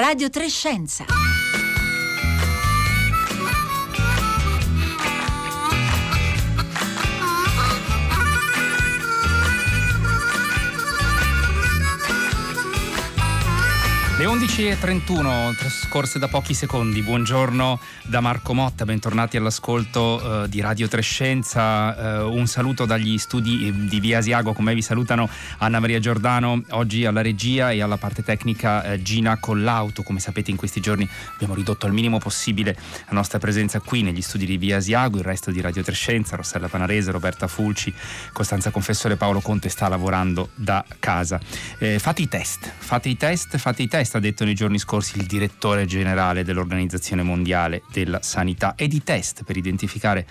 Radio Trescenza. 11.31 trascorse da pochi secondi. Buongiorno da Marco Motta, bentornati all'ascolto uh, di Radio Trescenza. Uh, un saluto dagli studi eh, di Via Asiago, come vi salutano Anna Maria Giordano, oggi alla regia e alla parte tecnica uh, Gina Collauto. Come sapete in questi giorni abbiamo ridotto al minimo possibile la nostra presenza qui negli studi di Via Asiago, il resto di Radio Trescenza, Rossella Panarese, Roberta Fulci, Costanza Confessore, Paolo Conte sta lavorando da casa. Eh, fate i test, fate i test, fate i test detto nei giorni scorsi il direttore generale dell'Organizzazione Mondiale della Sanità e di test per identificare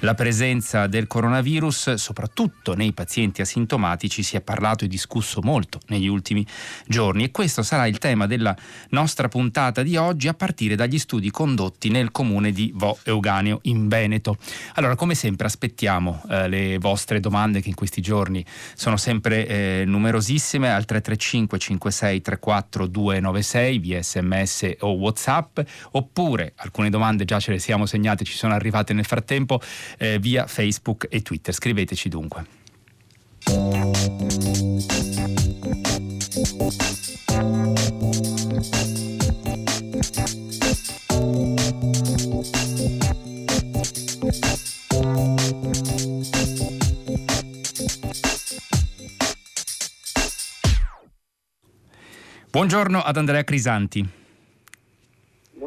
la presenza del coronavirus, soprattutto nei pazienti asintomatici, si è parlato e discusso molto negli ultimi giorni e questo sarà il tema della nostra puntata di oggi a partire dagli studi condotti nel comune di Vo Euganeo in Veneto. Allora, come sempre aspettiamo eh, le vostre domande che in questi giorni sono sempre eh, numerosissime al 335 56 34 296 via sms o whatsapp oppure alcune domande già ce le siamo segnate, ci sono arrivate nel frattempo eh, via Facebook e Twitter. Scriveteci dunque. Buongiorno ad Andrea Crisanti.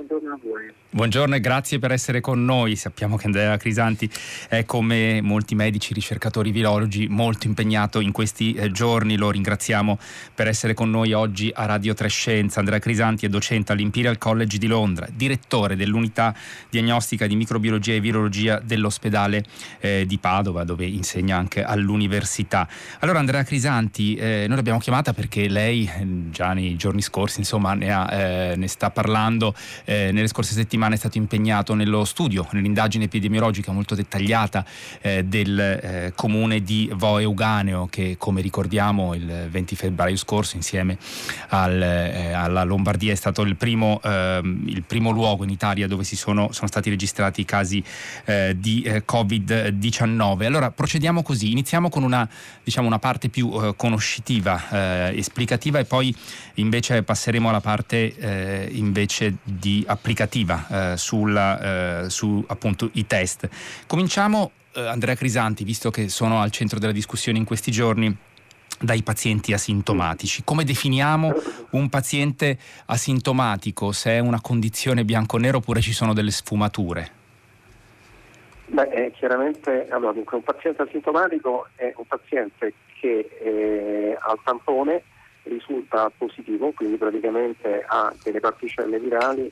Buongiorno a voi. Buongiorno e grazie per essere con noi. Sappiamo che Andrea Crisanti è come molti medici, ricercatori, virologi molto impegnato in questi eh, giorni. Lo ringraziamo per essere con noi oggi a Radio Trescenza. Andrea Crisanti è docente all'Imperial College di Londra, direttore dell'unità diagnostica di microbiologia e virologia dell'ospedale eh, di Padova, dove insegna anche all'università. Allora Andrea Crisanti, eh, noi l'abbiamo chiamata perché lei eh, già nei giorni scorsi insomma, ne, ha, eh, ne sta parlando eh, nelle scorse settimane è stato impegnato nello studio, nell'indagine epidemiologica molto dettagliata eh, del eh, comune di Vo Euganeo che come ricordiamo il 20 febbraio scorso insieme al, eh, alla Lombardia è stato il primo, ehm, il primo, luogo in Italia dove sono, sono, stati registrati i casi eh, di eh, Covid-19. Allora procediamo così, iniziamo con una, diciamo, una parte più conoscitiva, esplicativa e poi invece passeremo alla parte invece di applicativa eh, sulla, eh, su appunto i test. Cominciamo, eh, Andrea Crisanti, visto che sono al centro della discussione in questi giorni, dai pazienti asintomatici. Come definiamo un paziente asintomatico? Se è una condizione bianco-nero oppure ci sono delle sfumature? Beh, eh, chiaramente allora, un paziente asintomatico è un paziente che eh, al tampone risulta positivo, quindi praticamente ha delle particelle virali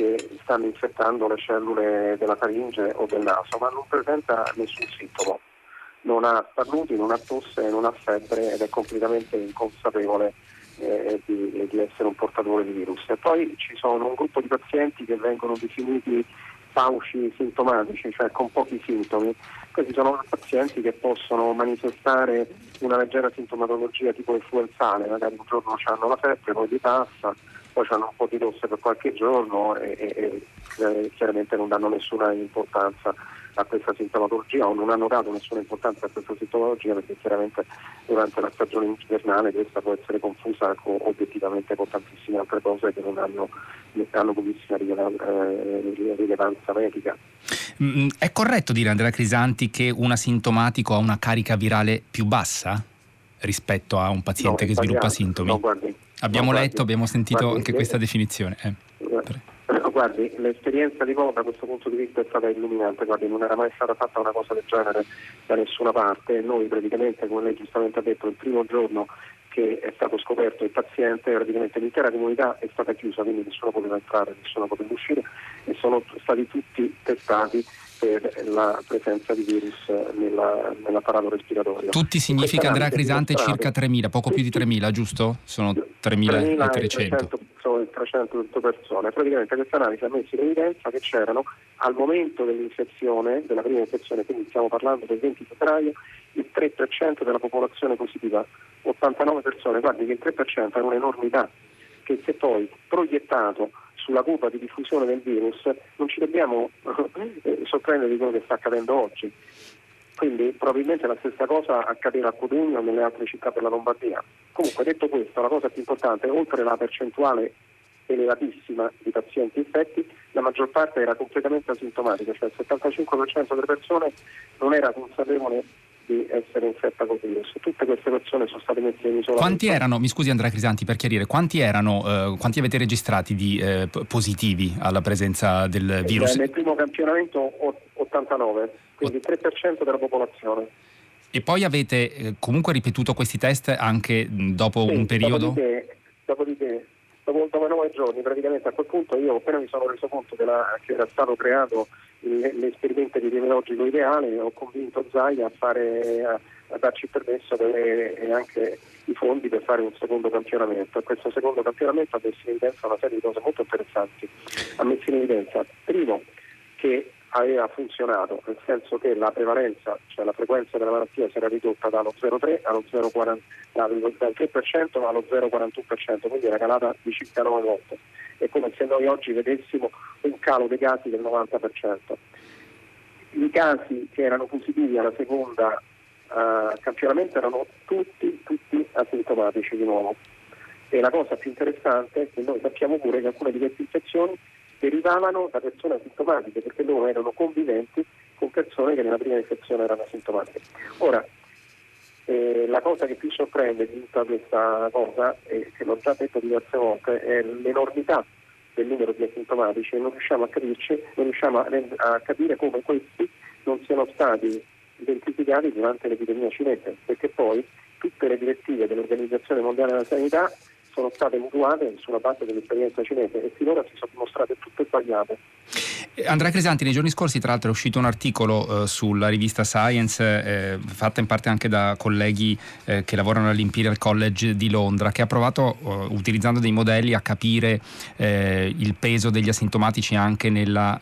che stanno infettando le cellule della faringe o del naso, ma non presenta nessun sintomo. Non ha starnuti, non ha tosse, non ha febbre ed è completamente inconsapevole eh, di, di, essere un portatore di virus. E poi ci sono un gruppo di pazienti che vengono definiti pauci sintomatici, cioè con pochi sintomi. Questi sono pazienti che possono manifestare una leggera sintomatologia tipo influenzale, magari un giorno hanno la febbre, poi gli passa, poi hanno un po' di rosse per qualche giorno e, e, e, chiaramente non danno nessuna importanza a questa sintomatologia o non hanno dato nessuna importanza a questa sintomatologia perché chiaramente durante la stagione invernale questa può essere confusa con, obiettivamente con tantissime altre cose che non hanno, hanno pochissima eh, rilevanza medica. Mm, è corretto dire Andrea Crisanti che un asintomatico ha una carica virale più bassa rispetto a un paziente no, che sviluppa sintomi? No, guardi, Abbiamo no, letto, abbiamo sentito guardi, anche questa definizione. Eh. Guardi, l'esperienza di Vogue da questo punto di vista è stata illuminante, guardi, non era mai stata fatta una cosa del genere da nessuna parte. Noi praticamente, come lei giustamente ha detto, il primo giorno che è stato scoperto il paziente, praticamente l'intera comunità è stata chiusa, quindi nessuno poteva entrare, nessuno poteva uscire e sono stati tutti testati per la presenza di virus nella, nell'apparato respiratorio. Tutti significa Andrea Crisante circa 3.000, poco più di 3.000, giusto? Sono 3.300. Sono 300 persone. Praticamente questa analisi ha messo in evidenza che c'erano al momento dell'infezione, della prima infezione, quindi stiamo parlando del 20 febbraio, il 3% della popolazione positiva, 89 persone, guardi che il 3% è un'enormità che se poi proiettato sulla curva di diffusione del virus non ci dobbiamo eh, sorprendere di quello che sta accadendo oggi. Quindi probabilmente la stessa cosa accadrà a Codugno o nelle altre città della Lombardia. Comunque detto questo, la cosa più importante, oltre la percentuale elevatissima di pazienti infetti, la maggior parte era completamente asintomatica, cioè il 75% delle persone non era consapevole di essere infetta con il virus. Tutte queste persone sono state messe in isolamento. Quanti erano, mi scusi Andrea Crisanti per chiarire, quanti erano, eh, quanti avete registrati di eh, positivi alla presenza del virus? nel primo campionamento 89, quindi il 3% della popolazione. E poi avete eh, comunque ripetuto questi test anche dopo sì, un periodo? Dopodiché, dopodiché dopo, nove giorni praticamente a quel punto io appena mi sono reso conto della, che era stato creato l'esperimento epidemiologico ideale ho convinto Zaia a, fare, a, a darci il permesso e anche i fondi per fare un secondo campionamento. E questo secondo campionamento ha messo in evidenza una serie di cose molto interessanti. Ha messo in evidenza primo che aveva funzionato, nel senso che la prevalenza, cioè la frequenza della malattia si era ridotta dallo 0,3 allo 0,40, dal 3% allo 0,41%, quindi era calata di circa 9 volte. È come se noi oggi vedessimo un calo dei casi del 90%. I casi che erano positivi alla seconda uh, campionamento erano tutti, tutti asintomatici di nuovo. E la cosa più interessante è che noi sappiamo pure che alcune di queste infezioni derivavano da persone asintomatiche perché loro erano conviventi con persone che nella prima infezione erano asintomatiche. Ora, eh, la cosa che più sorprende di tutta questa cosa, e che l'ho già detto diverse volte, è l'enormità del numero di asintomatici e non riusciamo a capirci, non riusciamo a, a capire come questi non siano stati identificati durante l'epidemia cinese, perché poi tutte le direttive dell'Organizzazione Mondiale della Sanità sono state mutuate sulla base dell'esperienza cinese e finora si sono dimostrate tutte sbagliate. Eh, Andrea Crisanti, nei giorni scorsi tra l'altro è uscito un articolo eh, sulla rivista Science, eh, fatta in parte anche da colleghi eh, che lavorano all'Imperial College di Londra, che ha provato, eh, utilizzando dei modelli, a capire eh, il peso degli asintomatici anche nella,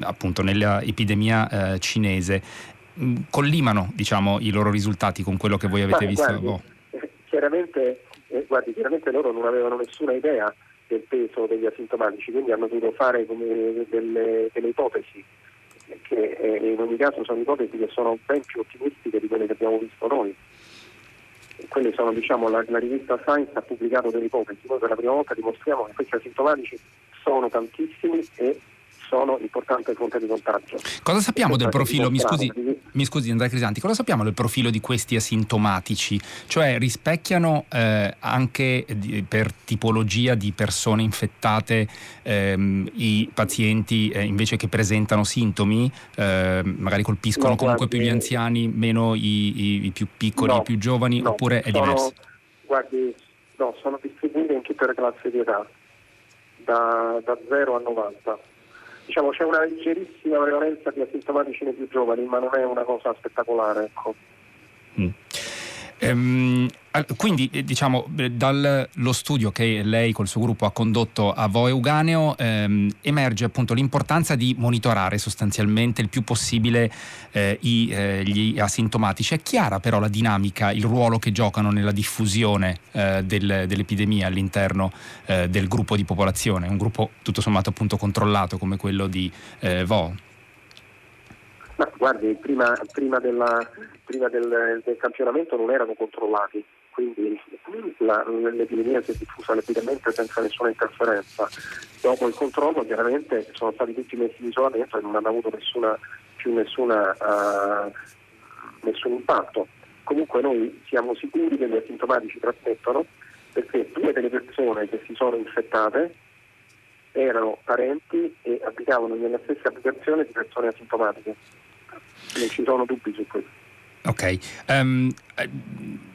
appunto, nella epidemia cinese. Mm, collimano diciamo, i loro risultati con quello che voi avete Ma, visto? Guardi, oh. Chiaramente eh, guardi, chiaramente loro non avevano nessuna idea del peso degli asintomatici, quindi hanno dovuto fare delle, delle, ipotesi, che eh, in ogni caso sono ipotesi che sono ben più ottimistiche di quelle che abbiamo visto noi. Quelle sono, diciamo, la, la rivista Science ha pubblicato delle ipotesi, noi per la prima volta dimostriamo che questi asintomatici sono tantissimi e sono importante fonte di contagio. Cosa sappiamo del profilo, mi scusi, mi scusi, Andrea Crisanti, cosa sappiamo del profilo di questi asintomatici? Cioè rispecchiano eh, anche di, per tipologia di persone infettate ehm, i pazienti eh, invece che presentano sintomi? Eh, magari colpiscono no, comunque guardi, più gli anziani, meno i, i, i più piccoli, no, i più giovani, no, oppure è sono, diverso? Guardi, no, sono distribuiti in tutte le classi di età, da, da 0 a 90 diciamo, c'è una leggerissima prevalenza di asintomatici nei più giovani, ma non è una cosa spettacolare. Ecco. Mm. Ehm, quindi eh, diciamo dallo studio che lei col suo gruppo ha condotto a Voe Uganeo ehm, emerge appunto l'importanza di monitorare sostanzialmente il più possibile eh, i, eh, gli asintomatici. È chiara però la dinamica, il ruolo che giocano nella diffusione eh, del, dell'epidemia all'interno eh, del gruppo di popolazione, un gruppo tutto sommato appunto controllato come quello di eh, Vo. Ma guardi, prima, prima, della, prima del, del, campionamento non erano controllati, quindi la, l'epidemia si è diffusa rapidamente senza nessuna interferenza. Dopo il controllo chiaramente sono stati tutti messi in isolamento e non hanno avuto nessuna, più nessuna, uh, nessun impatto. Comunque noi siamo sicuri che gli asintomatici trasmettono perché due delle persone che si sono infettate erano parenti e abitavano nella stessa abitazione di persone asintomatiche ci sono dubbi su questo. Ok. Um,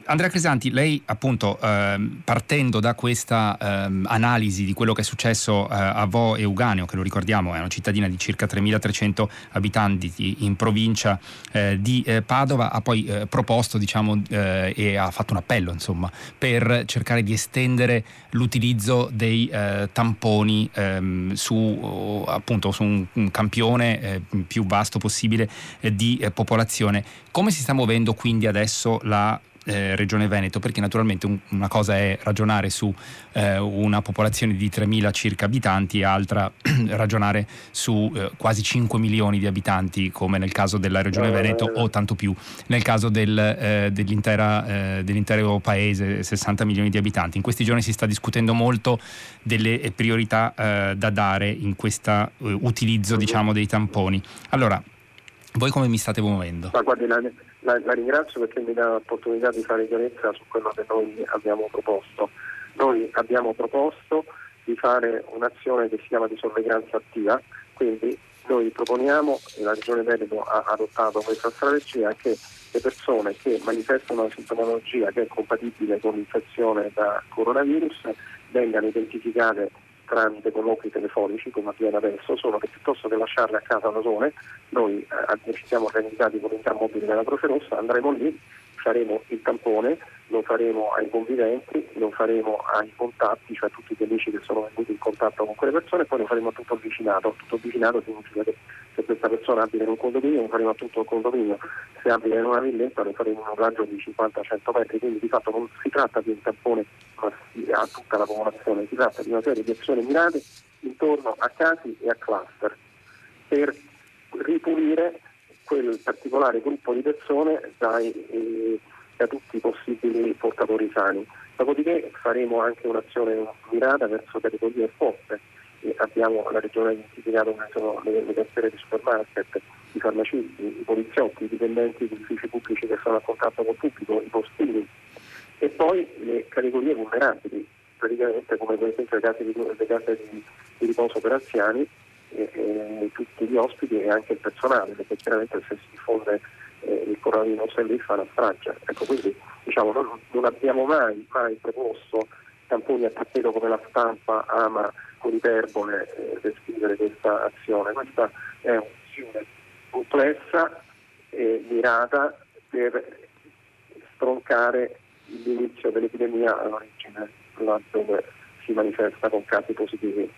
Andrea Crisanti, lei appunto ehm, partendo da questa ehm, analisi di quello che è successo eh, a Vo e Uganeo, che lo ricordiamo è una cittadina di circa 3.300 abitanti in provincia eh, di eh, Padova, ha poi eh, proposto diciamo, eh, e ha fatto un appello insomma, per cercare di estendere l'utilizzo dei eh, tamponi ehm, su, appunto, su un, un campione più vasto possibile di popolazione. Come si sta muovendo quindi adesso la eh, Regione Veneto, perché naturalmente un, una cosa è ragionare su eh, una popolazione di 3.000 circa abitanti e altra ragionare su eh, quasi 5 milioni di abitanti, come nel caso della Regione Veneto o tanto più nel caso del, eh, dell'intero paese, 60 milioni di abitanti. In questi giorni si sta discutendo molto delle priorità da dare in questo utilizzo diciamo, dei tamponi. Allora, voi come mi state muovendo? Ma guardi, la, la, la ringrazio perché mi dà l'opportunità di fare chiarezza su quello che noi abbiamo proposto. Noi abbiamo proposto di fare un'azione che si chiama di sorveglianza attiva, quindi noi proponiamo, e la Regione Veneto ha adottato questa strategia, che le persone che manifestano una sintomatologia che è compatibile con l'infezione da coronavirus vengano identificate tramite colloqui telefonici come avviene adesso, solo che piuttosto che lasciarle a casa da sole, noi eh, ci siamo organizzati con l'unità mobile della Croce Rossa, andremo lì, faremo il tampone, lo faremo ai conviventi, lo faremo ai contatti, cioè a tutti gli amici che sono venuti in contatto con quelle persone, e poi lo faremo a tutto il vicinato. Tutto il vicinato significa che se questa persona abita in un condominio faremo tutto il condominio, se abita in una villetta lo faremo in un raggio di 50-100 metri, quindi di fatto non si tratta di un tampone a tutta la popolazione, si tratta di una serie di azioni mirate intorno a casi e a cluster per ripulire quel particolare gruppo di persone dai, eh, da tutti i possibili portatori sani. Dopodiché faremo anche un'azione mirata verso categorie esposte. abbiamo la regione identificato come sono le, le cassiere di supermarket, i farmacisti, i poliziotti, i dipendenti di uffici pubblici che sono a contatto col pubblico, i postini e poi le categorie vulnerabili, praticamente come per esempio le case di, le case di, di riposo per anziani e, e, tutti gli ospiti e anche il personale, perché chiaramente se si diffonde eh, il coronavirus lì fa una strage. Ecco, quindi diciamo, non, non, abbiamo mai, mai proposto tamponi a tappeto come la stampa ama con iperbole eh, descrivere questa azione. Questa è un'azione complessa e mirata per stroncare l'inizio dell'epidemia all'origine, laddove si manifesta con casi positivi.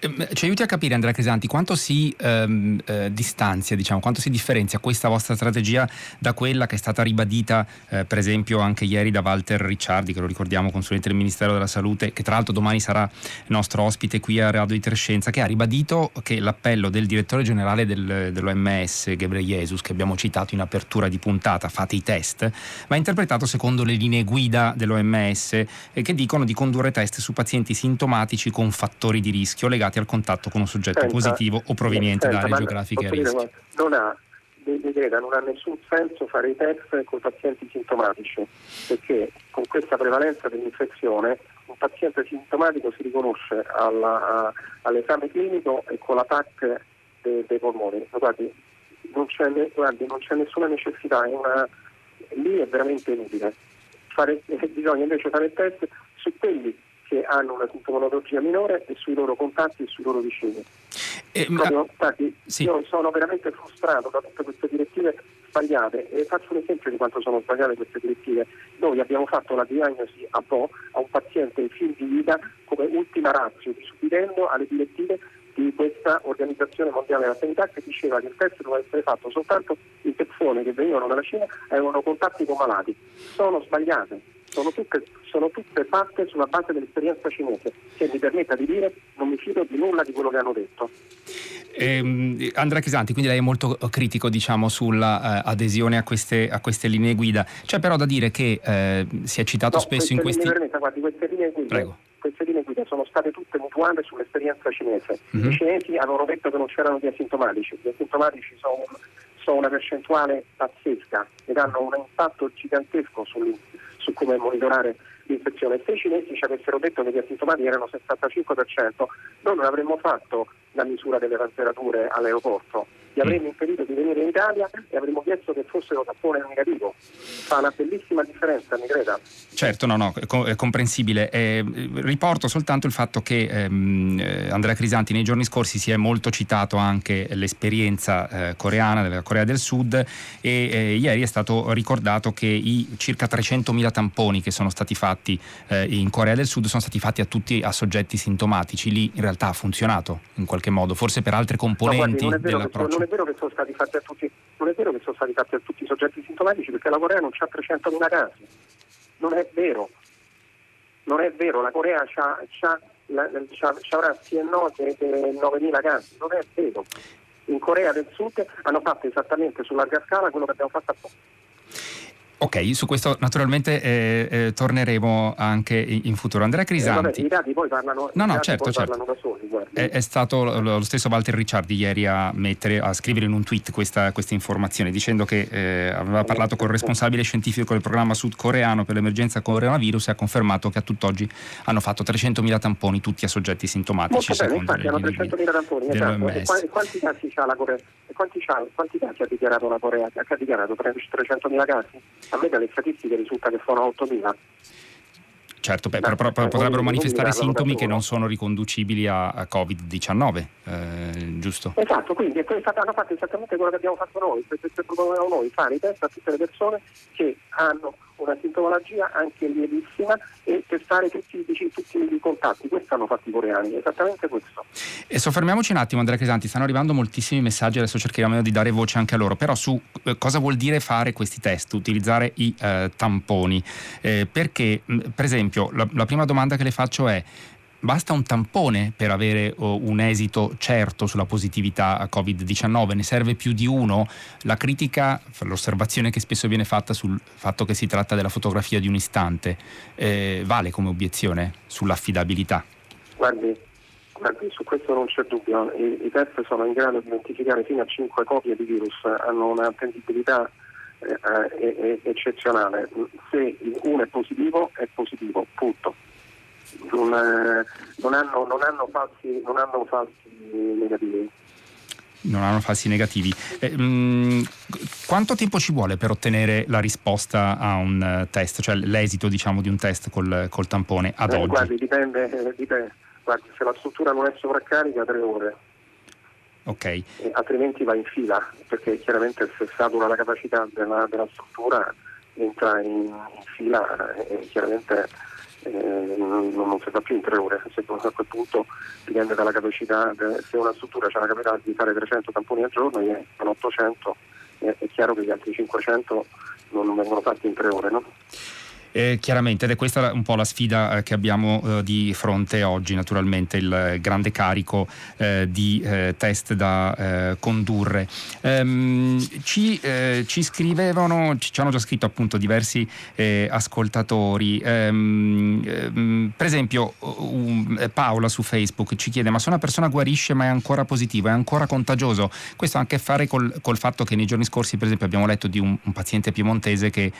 Ehm, ci aiuti a capire Andrea Crisanti quanto si ehm, eh, distanzia, diciamo, quanto si differenzia questa vostra strategia da quella che è stata ribadita eh, per esempio anche ieri da Walter Ricciardi, che lo ricordiamo consulente del Ministero della Salute, che tra l'altro domani sarà nostro ospite qui a Radio di Trescenza, che ha ribadito che l'appello del direttore generale del, dell'OMS, Jesus, che abbiamo citato in apertura di puntata, fate i test, va interpretato secondo le linee guida dell'OMS eh, che dicono di condurre test su pazienti sintomatici con fattori di rischio legati al contatto con un soggetto senta, positivo o proveniente senta, da aree geografiche a rischio. Non ha, non ha nessun senso fare i test con pazienti sintomatici, perché con questa prevalenza dell'infezione un paziente sintomatico si riconosce alla, a, all'esame clinico e con l'attacco dei, dei polmoni. Guardi non, c'è, guardi, non c'è, nessuna necessità, è una, lì è veramente inutile. Fare, bisogna invece fare il test su quelli che hanno una sintomatologia minore e sui loro contatti e sui loro vicini. Eh, ma... Infatti, sì. Io sono veramente frustrato da tutte queste direttive sbagliate e faccio un esempio di quanto sono sbagliate queste direttive. Noi abbiamo fatto la diagnosi a Po a un paziente in fin di vita come ultima razio, disubbidendo alle direttive di questa Organizzazione Mondiale della Sanità che diceva che il test doveva essere fatto soltanto in persone che venivano dalla Cina e avevano contatti con malati. Sono sbagliate sono tutte, sono tutte fatte sulla base dell'esperienza cinese, che mi permetta di dire non mi fido di nulla di quello che hanno detto. Eh, Andrea Chisanti, quindi lei è molto critico diciamo, sulla uh, adesione a queste, a queste, linee guida. C'è però da dire che eh, si è citato no, spesso in questi... Permetta, guardi, queste linee guida Prego queste linee guida sono state tutte mutuate sull'esperienza cinese. Mm-hmm. I cinesi avevano detto che non c'erano gli asintomatici, gli asintomatici sono, sono una percentuale pazzesca ed hanno un impatto gigantesco sull'interno su come monitorare l'infezione. Se i cinesi ci avessero detto che gli asintomatici erano 65%, noi non avremmo fatto la misura delle temperature all'aeroporto, gli avremmo impedito di venire in Italia e avremmo chiesto che fossero tappone negativo. Fa una bellissima differenza, mi creda. Certo, no, no, è comprensibile. Eh, riporto soltanto il fatto che ehm, eh, Andrea Crisanti nei giorni scorsi si è molto citato anche l'esperienza eh, coreana della Corea del Sud e eh, ieri è stato ricordato che i circa 300.000 tamponi che sono stati fatti eh, in Corea del Sud sono stati fatti a tutti a soggetti sintomatici. Lì in realtà ha funzionato in qualche modo, forse per altre componenti no, guardi, dell'approccio è vero che sono stati fatti a tutti non è vero che sono stati fatti a tutti i soggetti sintomatici perché la Corea non ha 300.000 casi. Non è vero. Non è vero, la Corea c'ha, la, c'ha, avrà sì e no 9.000 casi. Non è vero. In Corea del Sud hanno fatto esattamente su larga scala quello che abbiamo fatto a. Ok, su questo naturalmente eh, eh, torneremo anche in, futuro. Andrea Crisanti. Eh, vabbè, I dati poi parlano, no, no, certo, certo. da soli. È, è, stato lo stesso Walter Ricciardi ieri a, mettere, a scrivere in un tweet questa, questa informazione dicendo che eh, aveva parlato con il responsabile scientifico del programma sudcoreano per l'emergenza coronavirus e ha confermato che a tutt'oggi hanno fatto 300.000 tamponi tutti a soggetti sintomatici. Molto bene, infatti hanno 300.000 tamponi. Esatto. E quanti casi ha la Corea? Quanti, quanti casi ha dichiarato la Corea? Ha dichiarato 300.000 casi? A me dalle statistiche risulta che sono 8.000. Certo, beh, però, però, potrebbero manifestare sintomi che non sono riconducibili a, a Covid-19, eh, giusto? Esatto, quindi hanno fatto esattamente quello che abbiamo fatto noi, proponevamo noi, fare i test a tutte le persone che hanno una sintomologia anche lievissima e testare tutti, tutti i contatti. Questo hanno fatto i coreani, esattamente questo. E soffermiamoci un attimo, Andrea Crisanti, stanno arrivando moltissimi messaggi, adesso cercheremo di dare voce anche a loro, però su eh, cosa vuol dire fare questi test, utilizzare i eh, tamponi, eh, perché per esempio la, la prima domanda che le faccio è basta un tampone per avere oh, un esito certo sulla positività a Covid-19, ne serve più di uno. La critica, l'osservazione che spesso viene fatta sul fatto che si tratta della fotografia di un istante, eh, vale come obiezione sull'affidabilità? Guardi, guardi, su questo non c'è dubbio. I, I, test sono in grado di identificare fino a 5 copie di virus, hanno un'attendibilità eh, eh, eccezionale. Se uno è positivo, è positivo, punto non, eh, non, hanno, non, hanno falsi, non hanno falsi negativi non hanno falsi negativi. Eh, mh, mm, quanto tempo ci vuole per ottenere la risposta a un uh, test, cioè l'esito diciamo, di un test col, col tampone ad eh, oggi? Guardi, dipende, eh, dipende. Guardi, se la struttura non è sovraccarica, tre ore. Ok. Eh, altrimenti va in fila, perché chiaramente se satura la capacità della, della struttura entra in, fila e chiaramente eh, non, non, si fa più in tre ore, a quel punto dipende dalla capacità, se una struttura ha la capacità di fare 300 tamponi al giorno e con 800 è, è chiaro che gli altri 500 non vengono fatti in tre ore. No? Eh, chiaramente, ed è questa un po' la sfida eh, che abbiamo eh, di fronte oggi, naturalmente il grande carico eh, di eh, test da eh, condurre. Ehm, ci, ci, scrivevano, ci, hanno già scritto appunto diversi ascoltatori, ehm, ehm, per esempio um, Paola su Facebook ci chiede ma se una persona guarisce ma è ancora positivo, è ancora contagioso, questo ha a che fare col, col fatto che nei giorni scorsi per esempio abbiamo letto di un, un paziente piemontese che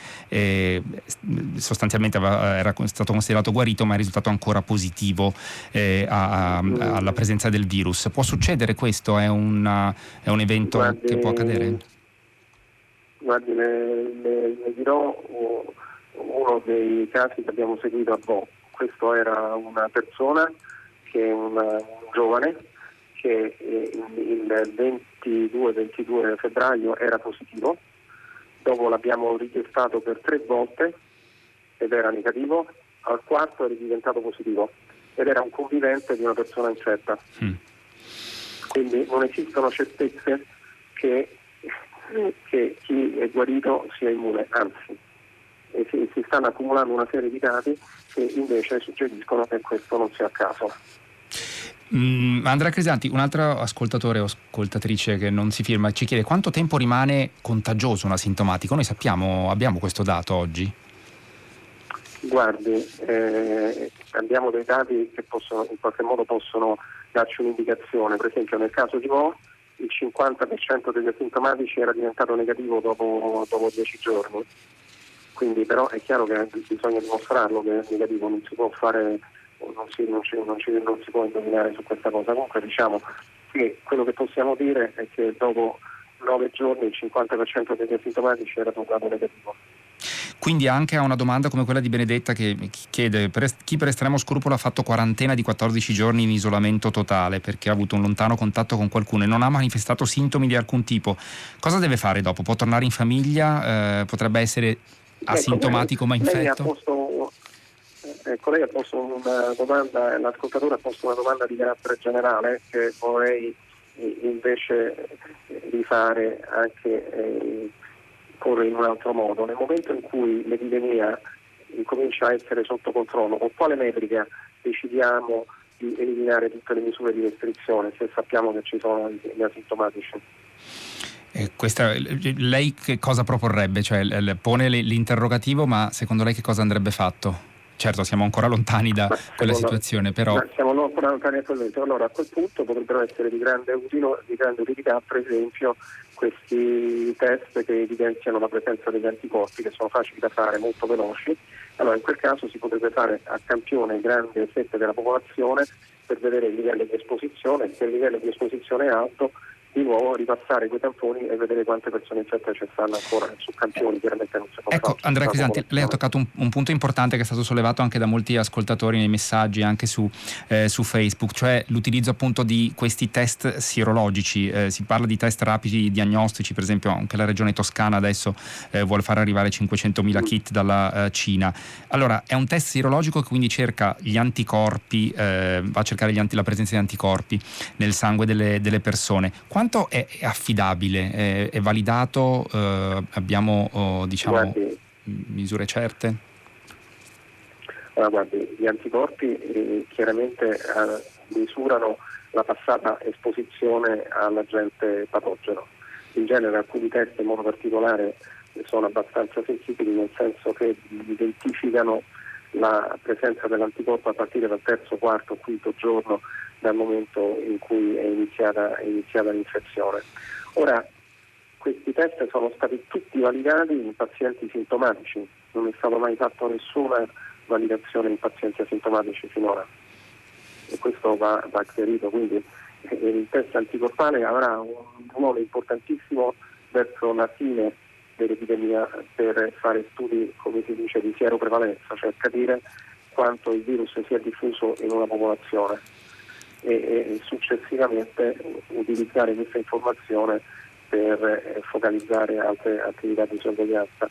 sostanzialmente era stato considerato guarito ma è risultato ancora positivo eh, a, a, alla presenza del virus. Può succedere questo? È, una, è un evento guardi, che può accadere? Guardi, le, le, le, dirò uno dei casi che abbiamo seguito a Bo. Questo era una persona che è un, un giovane che eh, il 22-22 febbraio era positivo, dopo l'abbiamo richiestato per tre volte ed era negativo, al quarto è diventato positivo ed era un convivente di una persona infetta. Mm. Quindi non esistono certezze che, che, chi è guarito sia immune, anzi si, si stanno accumulando una serie di dati che invece suggeriscono che questo non sia a caso. Mm, Andrea Crisanti, un altro ascoltatore o ascoltatrice che non si firma ci chiede quanto tempo rimane contagioso un asintomatico. Noi sappiamo, abbiamo questo dato oggi? Guardi, eh, abbiamo dei dati che possono, in qualche modo possono darci un'indicazione, per esempio nel caso di Mo il 50% degli asintomatici era diventato negativo dopo, dopo 10 giorni, quindi però è chiaro che bisogna dimostrarlo che è negativo, non si può fare, non si, non si, non si, non si può indovinare su questa cosa, comunque diciamo che quello che possiamo dire è che dopo 9 giorni il 50% degli asintomatici era tornato negativo. Quindi anche a una domanda come quella di Benedetta che chiede per chi per estremo scrupolo ha fatto quarantena di 14 giorni in isolamento totale perché ha avuto un lontano contatto con qualcuno e non ha manifestato sintomi di alcun tipo, cosa deve fare dopo? Può tornare in famiglia? Eh, potrebbe essere ecco, asintomatico ecco, ma infetto? Posto, ecco, lei ha posto una domanda, l'ascoltatore ha posto una domanda di carattere generale che vorrei invece rifare anche eh, porre in un altro modo. Nel momento in cui l'epidemia incomincia a essere sotto controllo, con quale metrica decidiamo di eliminare tutte le misure di restrizione se sappiamo che ci sono gli asintomatici? Eh, questa, lei che cosa proporrebbe? Cioè, pone l'interrogativo, ma secondo lei che cosa andrebbe fatto? Certo, siamo ancora lontani da ma quella situazione, però... Siamo ancora lontani attualmente. Allora, a quel punto potrebbero essere di grande, utilo, di grande utilità, per esempio, questi test che evidenziano la presenza degli anticorpi, che sono facili da fare, molto veloci. Allora, in quel caso si potrebbe fare a campione grande fette della popolazione per vedere il livello di esposizione, se il livello di esposizione è alto di nuovo ripassare quei tamponi e vedere quante persone infette ci stanno ancora su campioni, chiaramente non si può Ecco, Andrea Crisanti, lei ha toccato un, un, punto importante che è stato sollevato anche da molti ascoltatori nei messaggi, anche su, eh, su Facebook, cioè l'utilizzo appunto di questi test sierologici. Eh, si parla di test rapidi diagnostici, per esempio anche la regione toscana adesso eh, vuole far arrivare 500.000 kit dalla eh, Cina. Allora, è un test sierologico che quindi cerca gli anticorpi, eh, va a cercare anti, la presenza di anticorpi nel sangue delle, delle persone. Quando quanto è affidabile, è, è validato, eh, abbiamo oh, diciamo, guardi, misure certe? Allora, guardi, gli anticorpi eh, chiaramente eh, misurano la passata esposizione all'agente patogeno. In genere alcuni test in modo particolare sono abbastanza sensibili nel senso che identificano la presenza dell'anticorpo a partire dal terzo, quarto, quinto giorno dal momento in cui è iniziata, è iniziata l'infezione. Ora, questi test sono stati tutti validati in pazienti sintomatici, non è stato mai fatto nessuna validazione in pazienti asintomatici finora e questo va, va chiarito, quindi eh, il test anticorpale avrà un ruolo importantissimo verso la fine dell'epidemia per fare studi, come si dice, di sieroprevalenza, cioè capire quanto il virus si è diffuso in una popolazione e, e successivamente utilizzare questa informazione per eh, focalizzare altre attività di sorveglianza.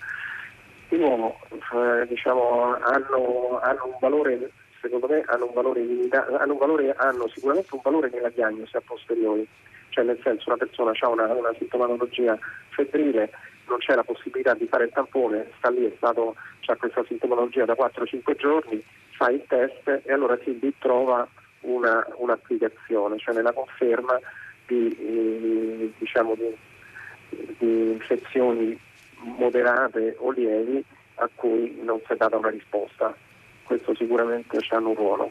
Di nuovo, eh, diciamo, hanno, hanno, un valore, secondo me, hanno, un valore hanno, un valore, hanno sicuramente un valore nella diagnosi a posteriori, cioè nel senso una persona ha una, una sintomatologia febbrile, non c'è la possibilità di fare il tampone, sta lì, ha questa sintomatologia da 4-5 giorni, fa il test e allora si trova una, un'applicazione, cioè nella conferma di, eh, diciamo di, di infezioni moderate o lievi a cui non si è data una risposta. Questo sicuramente hanno un ruolo.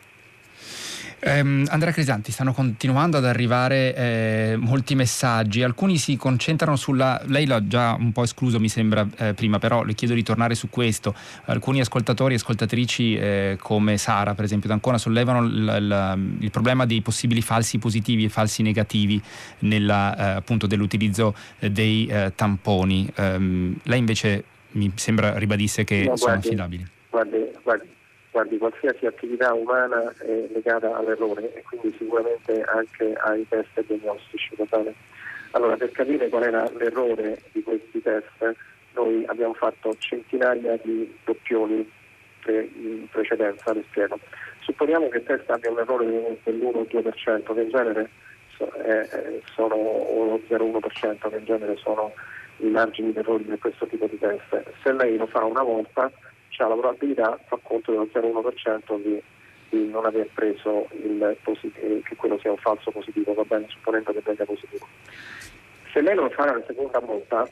Um, Andrea Crisanti, stanno continuando ad arrivare eh, molti messaggi, alcuni si concentrano sulla, lei l'ha già un po' escluso mi sembra eh, prima, però le chiedo di tornare su questo, alcuni ascoltatori e ascoltatrici eh, come Sara per esempio d'Ancona sollevano l, l, il problema dei possibili falsi positivi e falsi negativi nella, eh, appunto dell'utilizzo dei eh, tamponi, um, lei invece mi sembra ribadisse che no, sono affidabili. Guardi, guardi guardi, qualsiasi attività umana è legata all'errore e quindi sicuramente anche ai test diagnostici. Allora, per capire qual era l'errore di questi test, noi abbiamo fatto centinaia di doppioni in precedenza, le spiego. Supponiamo che il test abbia un errore dell'1-2%, che in genere sono, o lo 0,1%, che in genere sono i margini di errore di questo tipo di test. Se lei lo fa una volta, c'è la probabilità, fa conto dello 0,1% di, di, non aver preso il positivo, che quello sia un falso positivo, va bene, supponendo che venga positivo. Se lei lo fa la seconda volta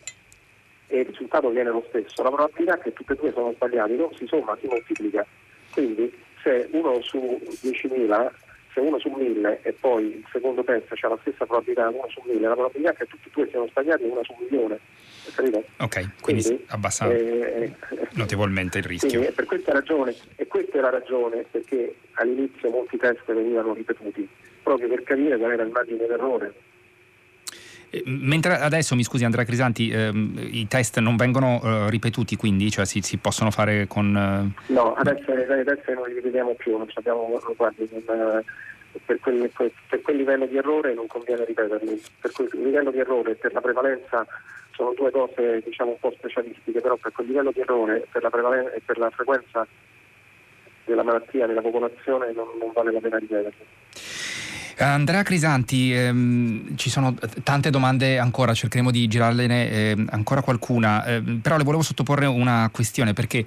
e il risultato viene lo stesso, la probabilità che tutti e due sono sbagliati non si somma, si moltiplica. Quindi se uno su 10.000 se uno su mille e poi il secondo test c'è la stessa probabilità uno su mille, la probabilità che tutti e due siano sbagliati è una su un milione. Capito? Ok, quindi, quindi abbassa eh, notevolmente il rischio. Sì, per questa ragione, e questa è la ragione perché all'inizio molti test venivano ripetuti, proprio per capire qual era il margine d'errore. Eh, mentre adesso, mi scusi Andrea Crisanti, ehm, i test non vengono eh, ripetuti quindi, cioè si, si possono fare con... Eh... No, adesso, adesso non li ripetiamo più, non abbiamo, guardi, non, per, quel, per, quel, livello di errore non conviene ripeterli. Per quel livello di errore per la prevalenza sono due cose diciamo un po' specialistiche, però per quel livello di errore per la prevalenza e per la frequenza della malattia nella popolazione non, non vale la pena ripeterli. Andrea Crisanti, ehm, ci sono tante domande ancora, cercheremo di girarne eh, ancora qualcuna, eh, però le volevo sottoporre una questione perché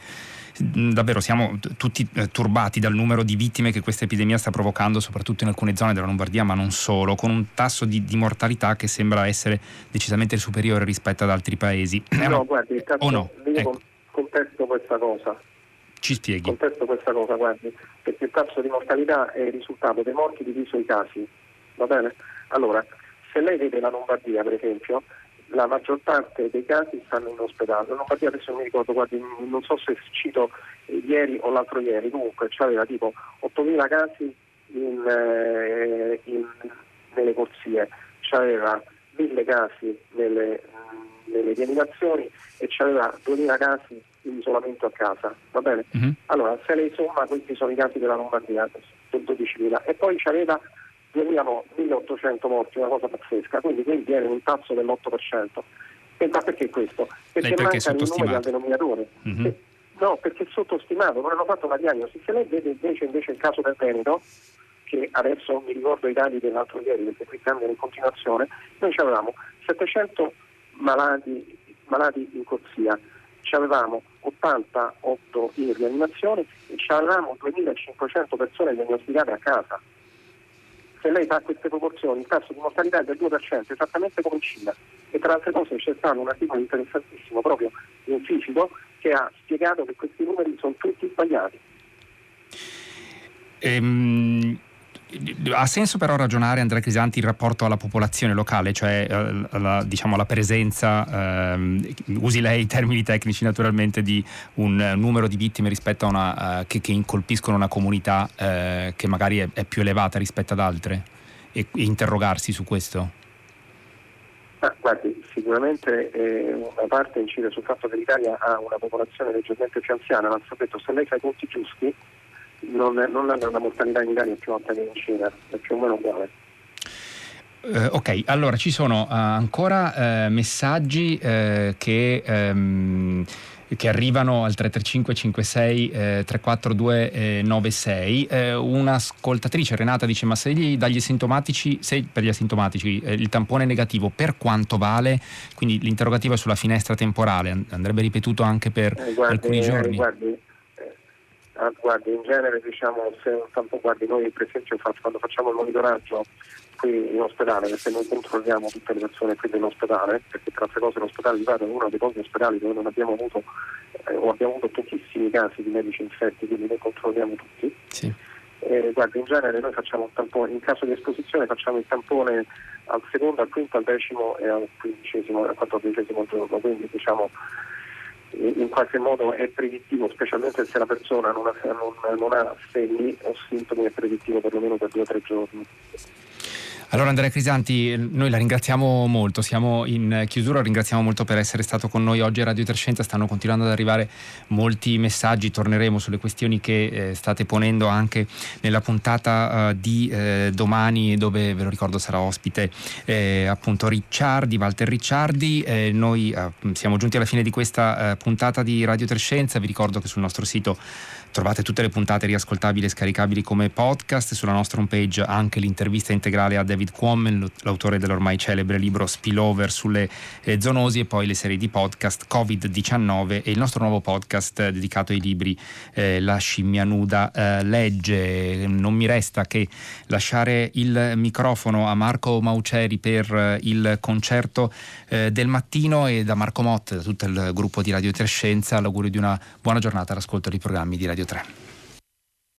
davvero siamo tutti eh, turbati dal numero di vittime che questa epidemia sta provocando, soprattutto in alcune zone della Lombardia, ma non solo, con un tasso di, di mortalità che sembra essere decisamente superiore rispetto ad altri paesi. No, guardi, o no? io ecco. contesto questa cosa. Ci spieghi. Contesto questa cosa, guardi, perché il tasso di mortalità è il risultato dei morti diviso i casi, va bene? Allora, se lei vede la Lombardia, per esempio, la maggior parte dei casi stanno in ospedale. La Lombardia adesso mi ricordo, guardi, non so se cito eh, ieri o l'altro ieri, comunque c'aveva tipo 8.000 casi in, eh, in, nelle corsie, c'aveva 1.000 casi nelle, nelle rianimazioni e c'aveva 2.000 casi in isolamento a casa, va bene? Mm-hmm. Allora, se lei somma questi sono i casi della Lombardia, 12.000, e poi c'aveva 1800 morti, una cosa pazzesca, quindi qui viene un tasso dell'8%. E ma perché questo? Perché, perché manca il numero al denominatore. Mm-hmm. no, perché è sottostimato, non hanno fatto una diagnosi. Se lei vede invece, invece il caso del Veneto, che adesso mi ricordo i dati dell'altro ieri perché qui cambiano in continuazione, noi avevamo 700 malati, malati in corsia, avevamo 88 in rianimazione e avevamo 2500 persone diagnosticate a casa se lei fa queste proporzioni, il tasso di mortalità è del 2%, esattamente come in Cina. E tra altre cose c'è stato un articolo interessantissimo proprio di un fisico che ha spiegato che questi numeri sono tutti sbagliati. Ehm, ha senso però ragionare, Andrea Crisanti, in rapporto alla popolazione locale, cioè eh, la, diciamo, la presenza, ehm, usi lei i termini tecnici naturalmente, di un numero di vittime rispetto a una, uh, che, che, incolpiscono una comunità uh, che magari è, è, più elevata rispetto ad altre e, e interrogarsi su questo? Ah, guardi, sicuramente eh, una parte incide sul fatto che l'Italia ha una popolazione leggermente più anziana, ma soprattutto se lei fa i conti giusti, non, non è una mortalità in Italia più alta che in Cina, è più o meno uguale. Uh, ok, allora ci sono uh, ancora uh, messaggi che, um, che, arrivano al 335 56 342 96. un'ascoltatrice, Renata, dice: Ma se gli, dagli asintomatici, se per gli asintomatici il tampone è negativo, per quanto vale? Quindi l'interrogativo è sulla finestra temporale, andrebbe ripetuto anche per eh, guardi, alcuni giorni. Eh, guardi Ah, guardi, in genere diciamo, se tanto guardi noi per esempio quando facciamo il monitoraggio qui in ospedale, perché noi controlliamo tutte le persone qui dell'ospedale, perché tra altre cose l'ospedale di Padova è uno dei pochi ospedali dove non abbiamo avuto eh, o abbiamo avuto pochissimi casi di medici infetti, quindi noi controlliamo tutti. Sì. Eh, guardi, in genere noi facciamo un tampone, in caso di esposizione facciamo il tampone al secondo, al quinto, al decimo e al quindicesimo e al quattordicesimo giorno, quindi diciamo in qualche modo è predittivo, specialmente se la persona non ha, non, non ha segni o sintomi, è predittivo perlomeno per due o tre giorni. Allora Andrea Crisanti, noi la ringraziamo molto, siamo in chiusura, ringraziamo molto per essere stato con noi oggi a Radio Trescenza, stanno continuando ad arrivare molti messaggi, torneremo sulle questioni che eh, state ponendo anche nella puntata uh, di eh, domani dove ve lo ricordo sarà ospite eh, appunto Ricciardi, Walter Ricciardi, eh, noi uh, siamo giunti alla fine di questa puntata di Radio Trescenza, vi ricordo che sul nostro sito Trovate tutte le puntate riascoltabili e scaricabili come podcast sulla nostra homepage anche l'intervista integrale a David Quammen, l'autore dell'ormai celebre libro Spillover sulle eh, zoonosi e poi le serie di podcast Covid-19 e il nostro nuovo podcast dedicato ai libri eh, La scimmia nuda eh, legge. Non mi resta che lasciare il microfono a Marco Mauceri per eh, il concerto eh, del mattino e da Marco Mott, da tutto il gruppo di Radio Trescenza, l'augurio di una buona giornata all'ascolto dei programmi di Radio 3.